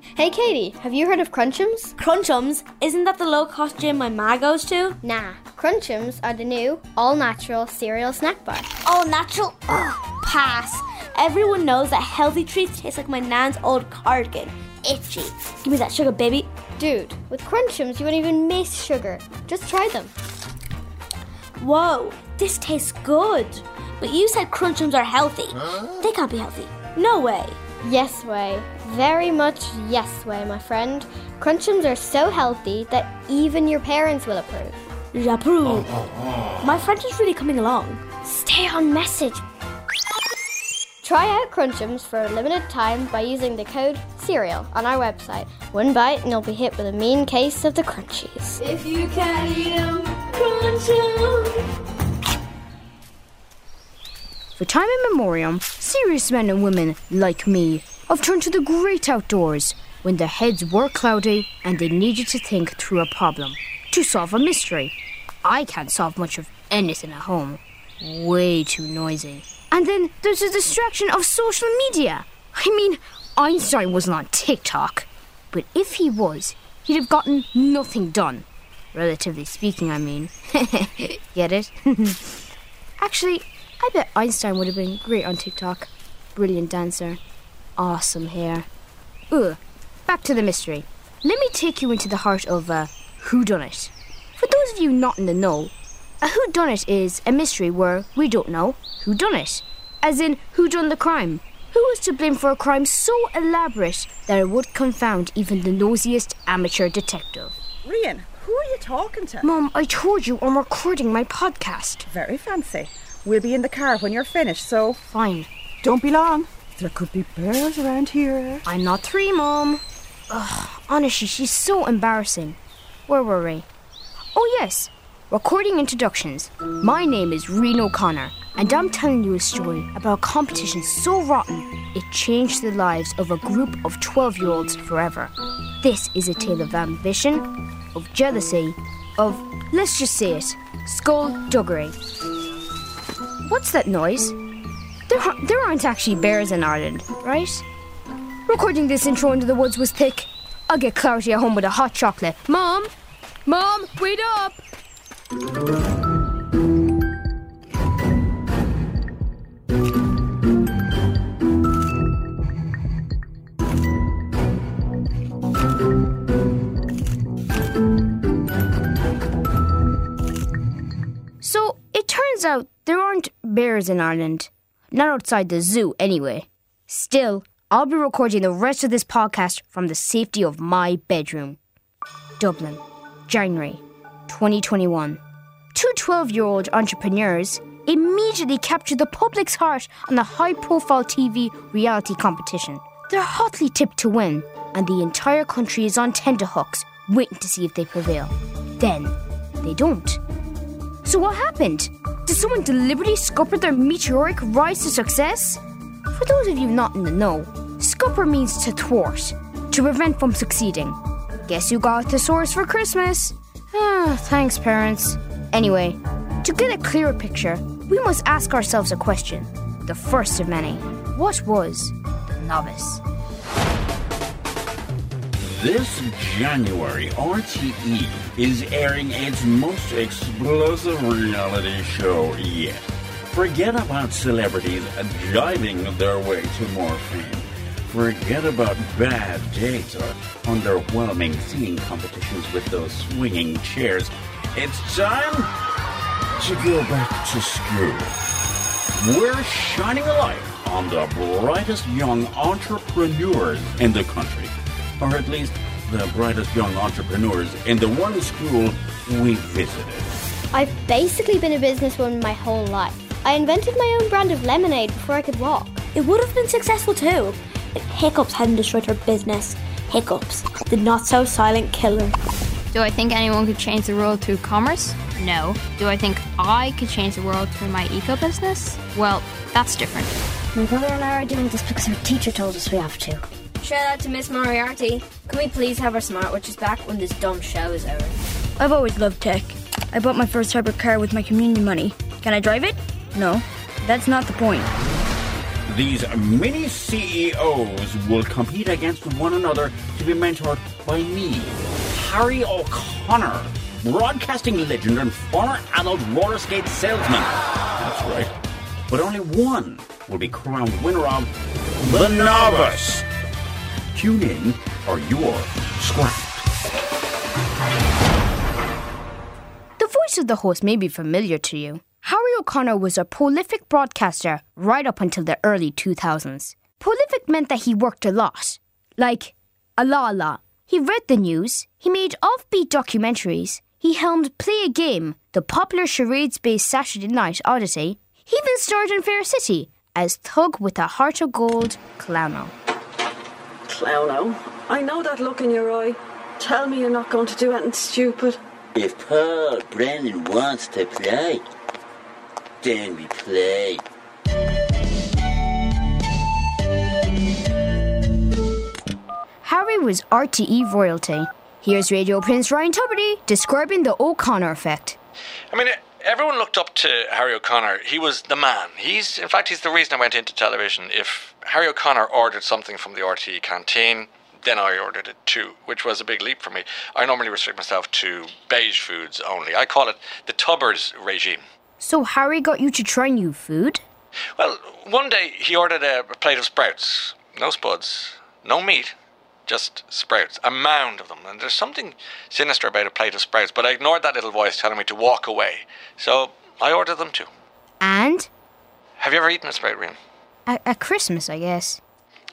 Hey Katie, have you heard of Crunchums? Crunchums? Isn't that the low cost gym my ma goes to? Nah, Crunchums are the new all natural cereal snack bar. All natural? Ugh, pass. Everyone knows that healthy treats taste like my nan's old cardigan. Itchy. Give me that sugar, baby. Dude, with Crunchums you won't even miss sugar. Just try them. Whoa, this tastes good. But you said Crunchums are healthy. They can't be healthy. No way. Yes way. Very much yes way, my friend. Crunchums are so healthy that even your parents will approve. J'approve. Oh, oh, oh. My French is really coming along. Stay on message. Try out Crunchums for a limited time by using the code CEREAL on our website. One bite and you'll be hit with a mean case of the crunchies. If you can't eat them, Crunchums. For time immemorial, serious men and women like me have turned to the great outdoors when their heads were cloudy and they needed to think through a problem, to solve a mystery. I can't solve much of anything at home. Way too noisy. And then there's the distraction of social media. I mean, Einstein wasn't on TikTok. But if he was, he'd have gotten nothing done. Relatively speaking, I mean. Get it? Actually, I bet Einstein would have been great on TikTok. Brilliant dancer. Awesome hair. Ugh. Back to the mystery. Let me take you into the heart of a Who Done It. For those of you not in the know, a Who Done It is a mystery where we don't know who done it. As in, who done the crime? Who was to blame for a crime so elaborate that it would confound even the nosiest amateur detective? Rian, who are you talking to? Mom, I told you I'm recording my podcast. Very fancy. We'll be in the car when you're finished, so Fine. don't be long. There could be bears around here. I'm not three, Mom. Ugh, honestly, she's so embarrassing. Where were we? Oh, yes. Recording introductions. My name is Rian O'Connor, and I'm telling you a story about a competition so rotten it changed the lives of a group of 12 year olds forever. This is a tale of ambition, of jealousy, of, let's just say it, skullduggery. What's that noise? There, there aren't actually bears in Ireland, right? Recording this intro into the woods was thick. I'll get Clarity at home with a hot chocolate. Mom! Mom, wait up! It turns out there aren't bears in Ireland. Not outside the zoo, anyway. Still, I'll be recording the rest of this podcast from the safety of my bedroom. Dublin, January 2021. Two 12 year old entrepreneurs immediately captured the public's heart on the high profile TV reality competition. They're hotly tipped to win, and the entire country is on tenterhooks, waiting to see if they prevail. Then, they don't. So, what happened? Did someone deliberately scupper their meteoric rise to success? For those of you not in the know, scupper means to thwart, to prevent from succeeding. Guess who got a thesaurus for Christmas? Ah, thanks, parents. Anyway, to get a clearer picture, we must ask ourselves a question. The first of many. What was the novice? This January, RTE is airing its most explosive reality show yet. Forget about celebrities jiving their way to more fame. Forget about bad dates or underwhelming singing competitions with those swinging chairs. It's time to go back to school. We're shining a light on the brightest young entrepreneurs in the country or at least the brightest young entrepreneurs in the one school we visited. I've basically been a businesswoman my whole life. I invented my own brand of lemonade before I could walk. It would have been successful too if hiccups hadn't destroyed her business. Hiccups, the not so silent killer. Do I think anyone could change the world through commerce? No. Do I think I could change the world through my eco business? Well, that's different. My brother and I are doing this because our teacher told us we have to. Shout out to Miss Moriarty. Can we please have our smartwatches back when this dumb show is over? I've always loved tech. I bought my first hybrid car with my communion money. Can I drive it? No. That's not the point. These mini CEOs will compete against one another to be mentored by me, Harry O'Connor, broadcasting legend and former adult roller skate salesman. That's right. But only one will be crowned winner of The Novice. Tune in or you're scrapped. The voice of the host may be familiar to you. Harry O'Connor was a prolific broadcaster right up until the early 2000s. Prolific meant that he worked a lot. Like, a lot, a lot. He read the news, he made offbeat documentaries, he helmed Play a Game, the popular charades based Saturday Night Odyssey. He even starred in Fair City as Thug with a Heart of Gold, Clowno. Clowno, oh. I know that look in your eye. Tell me you're not going to do anything stupid. If Paul Brennan wants to play, then we play. Harry was RTE royalty. Here's Radio Prince Ryan Tuberty describing the O'Connor effect. I mean, everyone looked up to Harry O'Connor. He was the man. He's, in fact, he's the reason I went into television. If Harry O'Connor ordered something from the RTE canteen, then I ordered it too, which was a big leap for me. I normally restrict myself to beige foods only. I call it the Tubbers regime. So Harry got you to try new food? Well, one day he ordered a plate of sprouts. No spuds, no meat, just sprouts. A mound of them. And there's something sinister about a plate of sprouts, but I ignored that little voice telling me to walk away. So I ordered them too. And? Have you ever eaten a sprout, Rian? At, Christmas, I guess.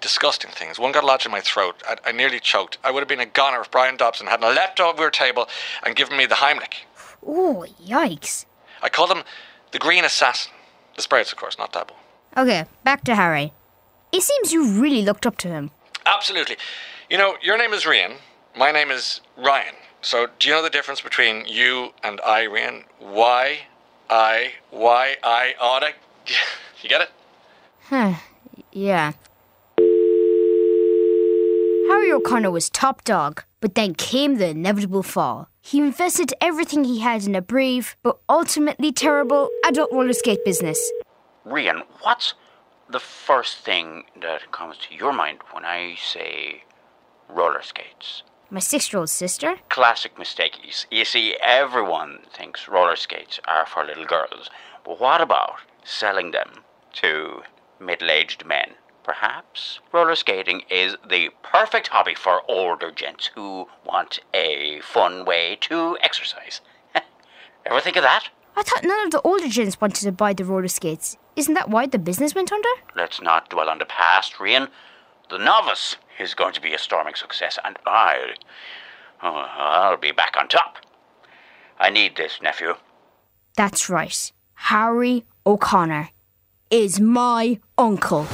Disgusting things. One got lodged in my throat. I, I nearly choked. I would have been a goner if Brian Dobson hadn't leapt over our table and given me the Heimlich. Oh, yikes. I call them the Green Assassin. The sprouts, of course, not Dabo. Okay, back to Harry. It seems you really looked up to him. Absolutely. You know, your name is Rian. My name is Ryan. So, do you know the difference between you and I, Rian? Why, I, why, I oughta. You get it? Huh, yeah. Harry O'Connor was top dog, but then came the inevitable fall. He invested everything he had in a brave, but ultimately terrible, adult roller skate business. Rian, what's the first thing that comes to your mind when I say roller skates? My six year old sister? Classic mistake. You see, everyone thinks roller skates are for little girls. But what about selling them to middle aged men? Perhaps roller skating is the perfect hobby for older gents who want a fun way to exercise. Ever think of that? I thought none of the older gents wanted to buy the roller skates. Isn't that why the business went under? Let's not dwell on the past, Rian. The novice is going to be a storming success, and I. Oh, I'll be back on top. I need this, nephew. That's right. Harry O'Connor is my uncle.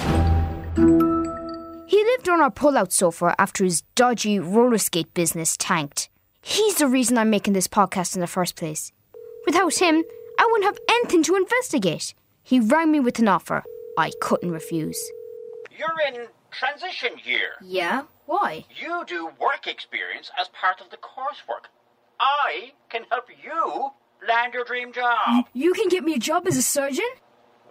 He lived on our pull-out sofa after his dodgy roller skate business tanked. He's the reason I'm making this podcast in the first place. Without him, I wouldn't have anything to investigate. He rang me with an offer. I couldn't refuse. You're in transition year. Yeah? Why? You do work experience as part of the coursework. I can help you land your dream job. You can get me a job as a surgeon?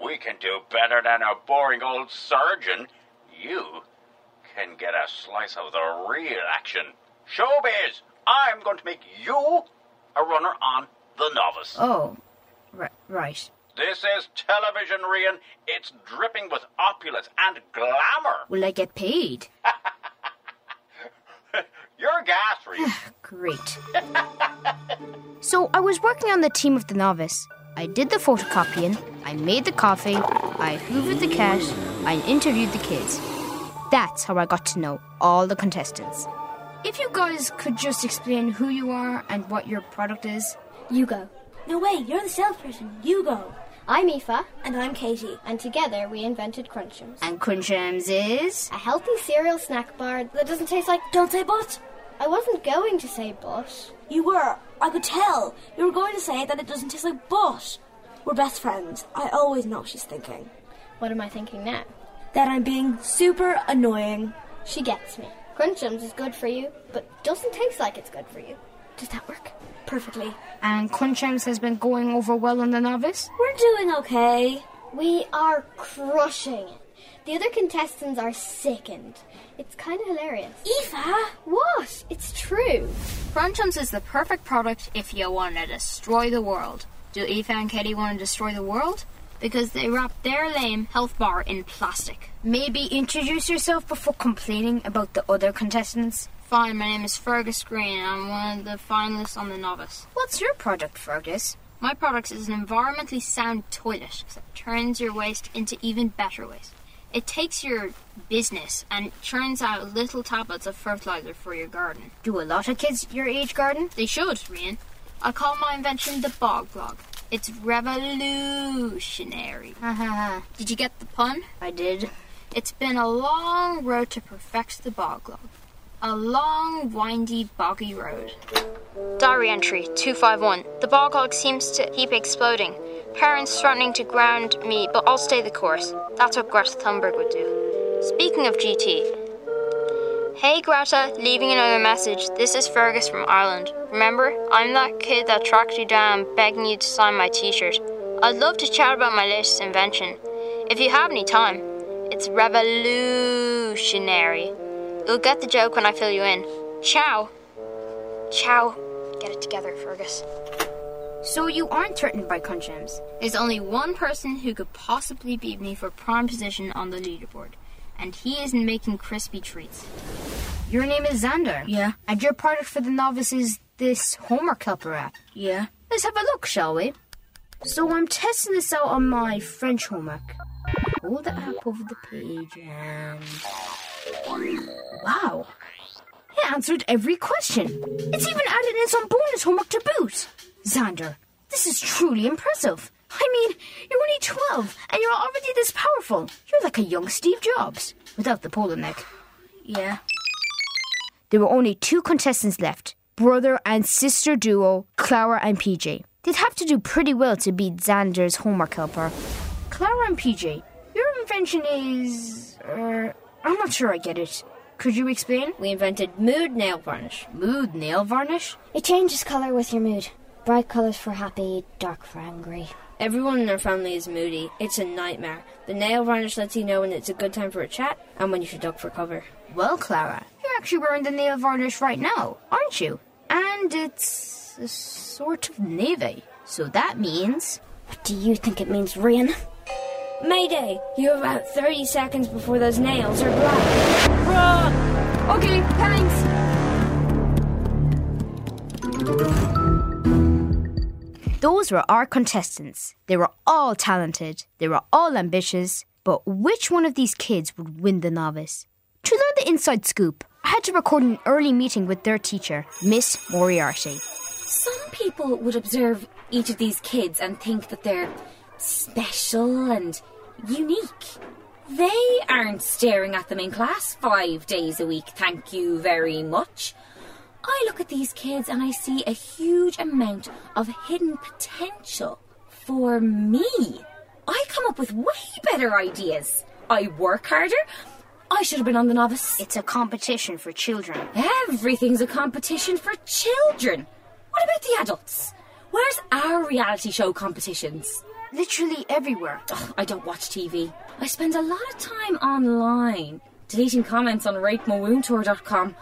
We can do better than a boring old surgeon. You can get a slice of the real action. Showbiz! I'm going to make you a runner on The Novice. Oh, right. right. This is television, Rian. It's dripping with opulence and glamour. Will I get paid? You're gas, Rian. Great. so I was working on the team of the novice. I did the photocopying, I made the coffee, I hoovered the cash, I interviewed the kids. That's how I got to know all the contestants. If you guys could just explain who you are and what your product is. You go. No way, you're the salesperson. You go. I'm Aoife, And I'm Katie. and together we invented Crunchums. And Crunchums is. A healthy cereal snack bar that doesn't taste like. Don't say but. I wasn't going to say but. You were. I could tell. You were going to say that it doesn't taste like but. We're best friends. I always know what she's thinking. What am I thinking now? That I'm being super annoying. She gets me. Crunchums is good for you, but doesn't taste like it's good for you. Does that work? Perfectly. And Crunchums has been going over well on the novice? We're doing okay. We are crushing it. The other contestants are sickened. It's kind of hilarious. Eva! What? It's true. Crunchums is the perfect product if you want to destroy the world. Do Aoife and Katie want to destroy the world? Because they wrap their lame health bar in plastic. Maybe introduce yourself before complaining about the other contestants. Fine, my name is Fergus Green and I'm one of the finalists on the novice. What's your product, Fergus? My product is an environmentally sound toilet that turns your waste into even better waste. It takes your business and churns out little tablets of fertilizer for your garden. Do a lot of kids your age garden? They should, Rian. I call my invention the bog log. It's revolutionary. did you get the pun? I did. It's been a long road to perfect the bog log. A long, windy, boggy road. Diary entry 251. The bog seems to keep exploding. Parents threatening to ground me, but I'll stay the course. That's what Greta Thunberg would do. Speaking of GT. Hey Greta, leaving another message. This is Fergus from Ireland. Remember, I'm that kid that tracked you down begging you to sign my t shirt. I'd love to chat about my latest invention. If you have any time, it's revolutionary. You'll get the joke when I fill you in. Ciao. Ciao. Get it together, Fergus. So you aren't threatened by Crunchums? There's only one person who could possibly beat me for prime position on the leaderboard, and he isn't making crispy treats. Your name is Xander. Yeah. And your product for the novice is this homework helper app. Yeah. Let's have a look, shall we? So I'm testing this out on my French homework. Hold the app over the page and. Wow! It answered every question. It's even added in some bonus homework to boot. Xander, this is truly impressive. I mean, you're only 12 and you're already this powerful. You're like a young Steve Jobs without the polo neck. Yeah. There were only two contestants left brother and sister duo, Clara and PJ. They'd have to do pretty well to beat Xander's homework helper. Clara and PJ, your invention is. Uh, I'm not sure I get it. Could you explain? We invented mood nail varnish. Mood nail varnish? It changes colour with your mood. Bright colours for happy, dark for angry. Everyone in our family is moody. It's a nightmare. The nail varnish lets you know when it's a good time for a chat and when you should duck for cover. Well, Clara, you're actually wearing the nail varnish right now, aren't you? And it's a sort of navy. So that means. What do you think it means, Rian? Mayday! You have about 30 seconds before those nails are black. Run! Okay, thanks! Those were our contestants. They were all talented, they were all ambitious, but which one of these kids would win the novice? To learn the inside scoop, I had to record an early meeting with their teacher, Miss Moriarty. Some people would observe each of these kids and think that they're special and unique. They aren't staring at them in class five days a week, thank you very much. I look at these kids and I see a huge amount of hidden potential for me. I come up with way better ideas. I work harder. I should have been on the novice. It's a competition for children. Everything's a competition for children. What about the adults? Where's our reality show competitions? Literally everywhere. Ugh, I don't watch TV. I spend a lot of time online, deleting comments on ratemoontour.com.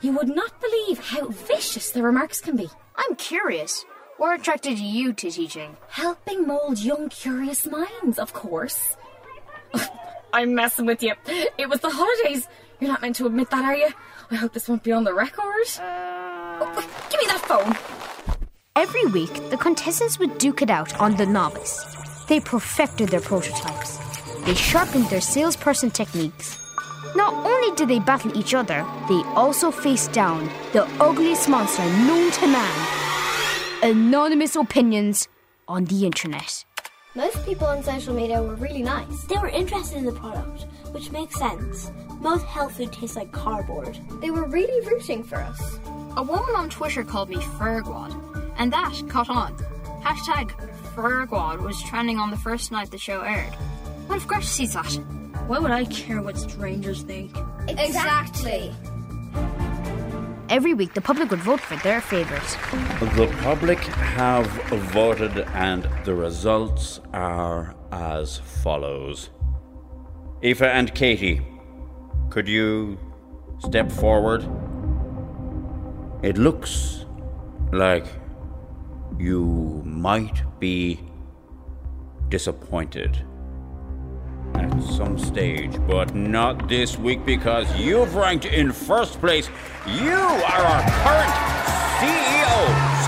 You would not believe how vicious the remarks can be. I'm curious. What attracted you to teaching? Helping mould young, curious minds, of course. I'm messing with you. It was the holidays. You're not meant to admit that, are you? I hope this won't be on the record. Uh... Oh, give me that phone. Every week, the contestants would duke it out on the novice. They perfected their prototypes. They sharpened their salesperson techniques. Not only did they battle each other, they also faced down the ugliest monster known to man anonymous opinions on the internet. Most people on social media were really nice. They were interested in the product, which makes sense. Most health food tastes like cardboard. They were really rooting for us. A woman on Twitter called me Fergwad, and that caught on. Hashtag Fergwad was trending on the first night the show aired. What if Greta sees that? Why would I care what strangers think? Exactly. Every week, the public would vote for their favourite. The public have voted, and the results are as follows. Aoife and Katie, could you step forward? It looks like you might be disappointed at some stage, but not this week because you've ranked in first place. You are our current CEOs.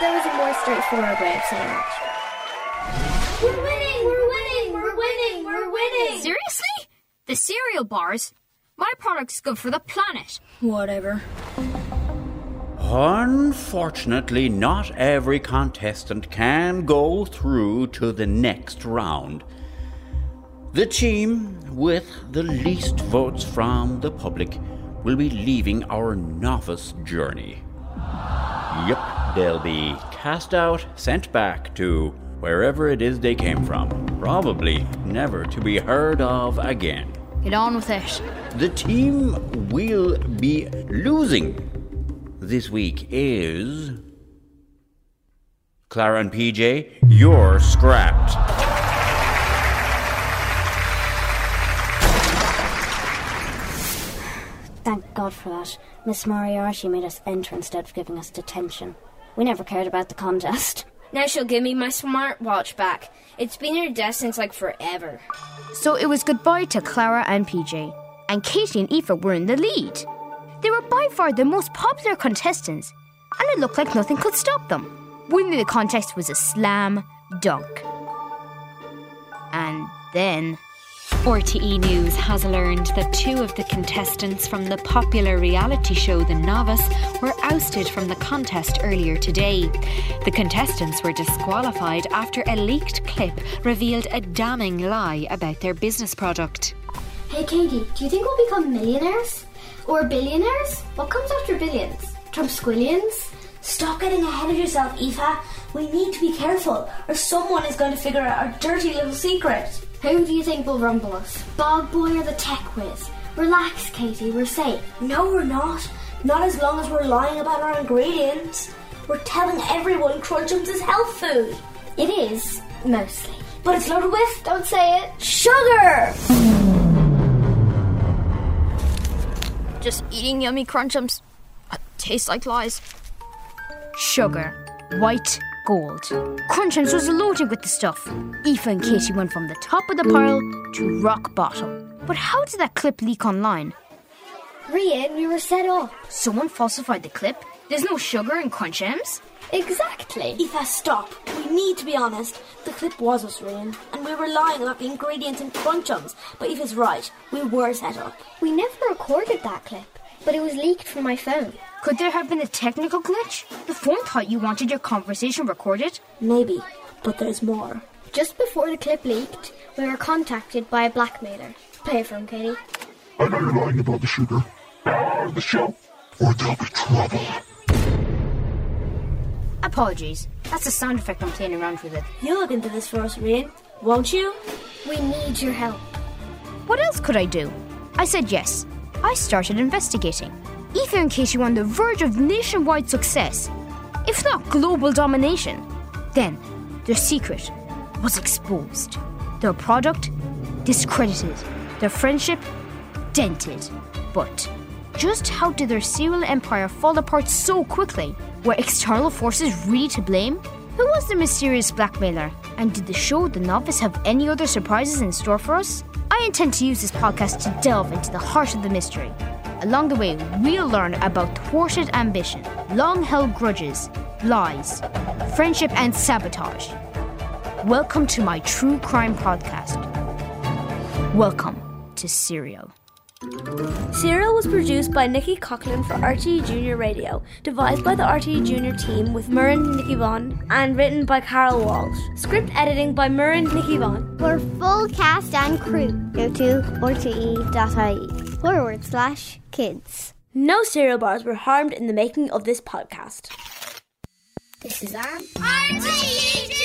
There was a more straightforward way of saying it. We're winning! We're winning! We're winning! We're winning! Seriously? The cereal bars? My product's good for the planet. Whatever. Unfortunately, not every contestant can go through to the next round. The team with the least votes from the public will be leaving our novice journey. Yep, they'll be cast out, sent back to wherever it is they came from, probably never to be heard of again. Get on with it. The team will be losing this week is. Clara and PJ, you're scrapped. Thank God for that. Miss Moriarty made us enter instead of giving us detention. We never cared about the contest. Now she'll give me my smartwatch back. It's been her desk since like forever. So it was goodbye to Clara and PJ, and Katie and Aoife were in the lead. They were by far the most popular contestants, and it looked like nothing could stop them. Winning the contest was a slam dunk. And then. RTE E News has learned that two of the contestants from the popular reality show The Novice were ousted from the contest earlier today. The contestants were disqualified after a leaked clip revealed a damning lie about their business product. Hey Katie, do you think we'll become millionaires? Or billionaires? What comes after billions? Trump squillions? Stop getting ahead of yourself, Eva. We need to be careful, or someone is going to figure out our dirty little secret. Who do you think will rumble us? Bog Boy or the Tech Whiz? Relax, Katie, we're safe. No, we're not. Not as long as we're lying about our ingredients. We're telling everyone Crunchums is health food. It is, mostly. But it's loaded with. Don't say it. Sugar! Just eating yummy crunchums. Tastes like lies. Sugar. White gold. Crunchums was loaded with the stuff. Aoife and Katie went from the top of the pile to rock bottom. But how did that clip leak online? Rian, we were set up. Someone falsified the clip? There's no sugar in Crunchums? Exactly. Aoife, stop. We need to be honest. The clip was us, Rian, and we were lying about the ingredients in Crunchums. But Aoife's right. We were set up. We never recorded that clip, but it was leaked from my phone. Could there have been a technical glitch? The phone thought you wanted your conversation recorded? Maybe, but there's more. Just before the clip leaked, we were contacted by a blackmailer. Play it for him, Katie. I know you're lying about the sugar. Or the show. Or there'll be trouble. Apologies. That's a sound effect I'm playing around with it. You look into this for us, Rian, won't you? We need your help. What else could I do? I said yes. I started investigating. Aoife and Katie were on the verge of nationwide success, if not global domination. Then, their secret was exposed. Their product discredited. Their friendship dented. But just how did their serial empire fall apart so quickly? Were external forces really to blame? Who was the mysterious blackmailer? And did the show The Novice have any other surprises in store for us? I intend to use this podcast to delve into the heart of the mystery. Along the way, we'll learn about thwarted ambition, long held grudges, lies, friendship, and sabotage. Welcome to my true crime podcast. Welcome to Serial. Serial was produced by Nikki Coughlin for RTE Junior Radio, devised by the RTE Junior team with Murren and Nikki Vaughan, and written by Carol Walsh. Script editing by Murren and Nikki Vaughan. For full cast and crew, go to rte.ie forward slash kids. No cereal bars were harmed in the making of this podcast. This is our RTE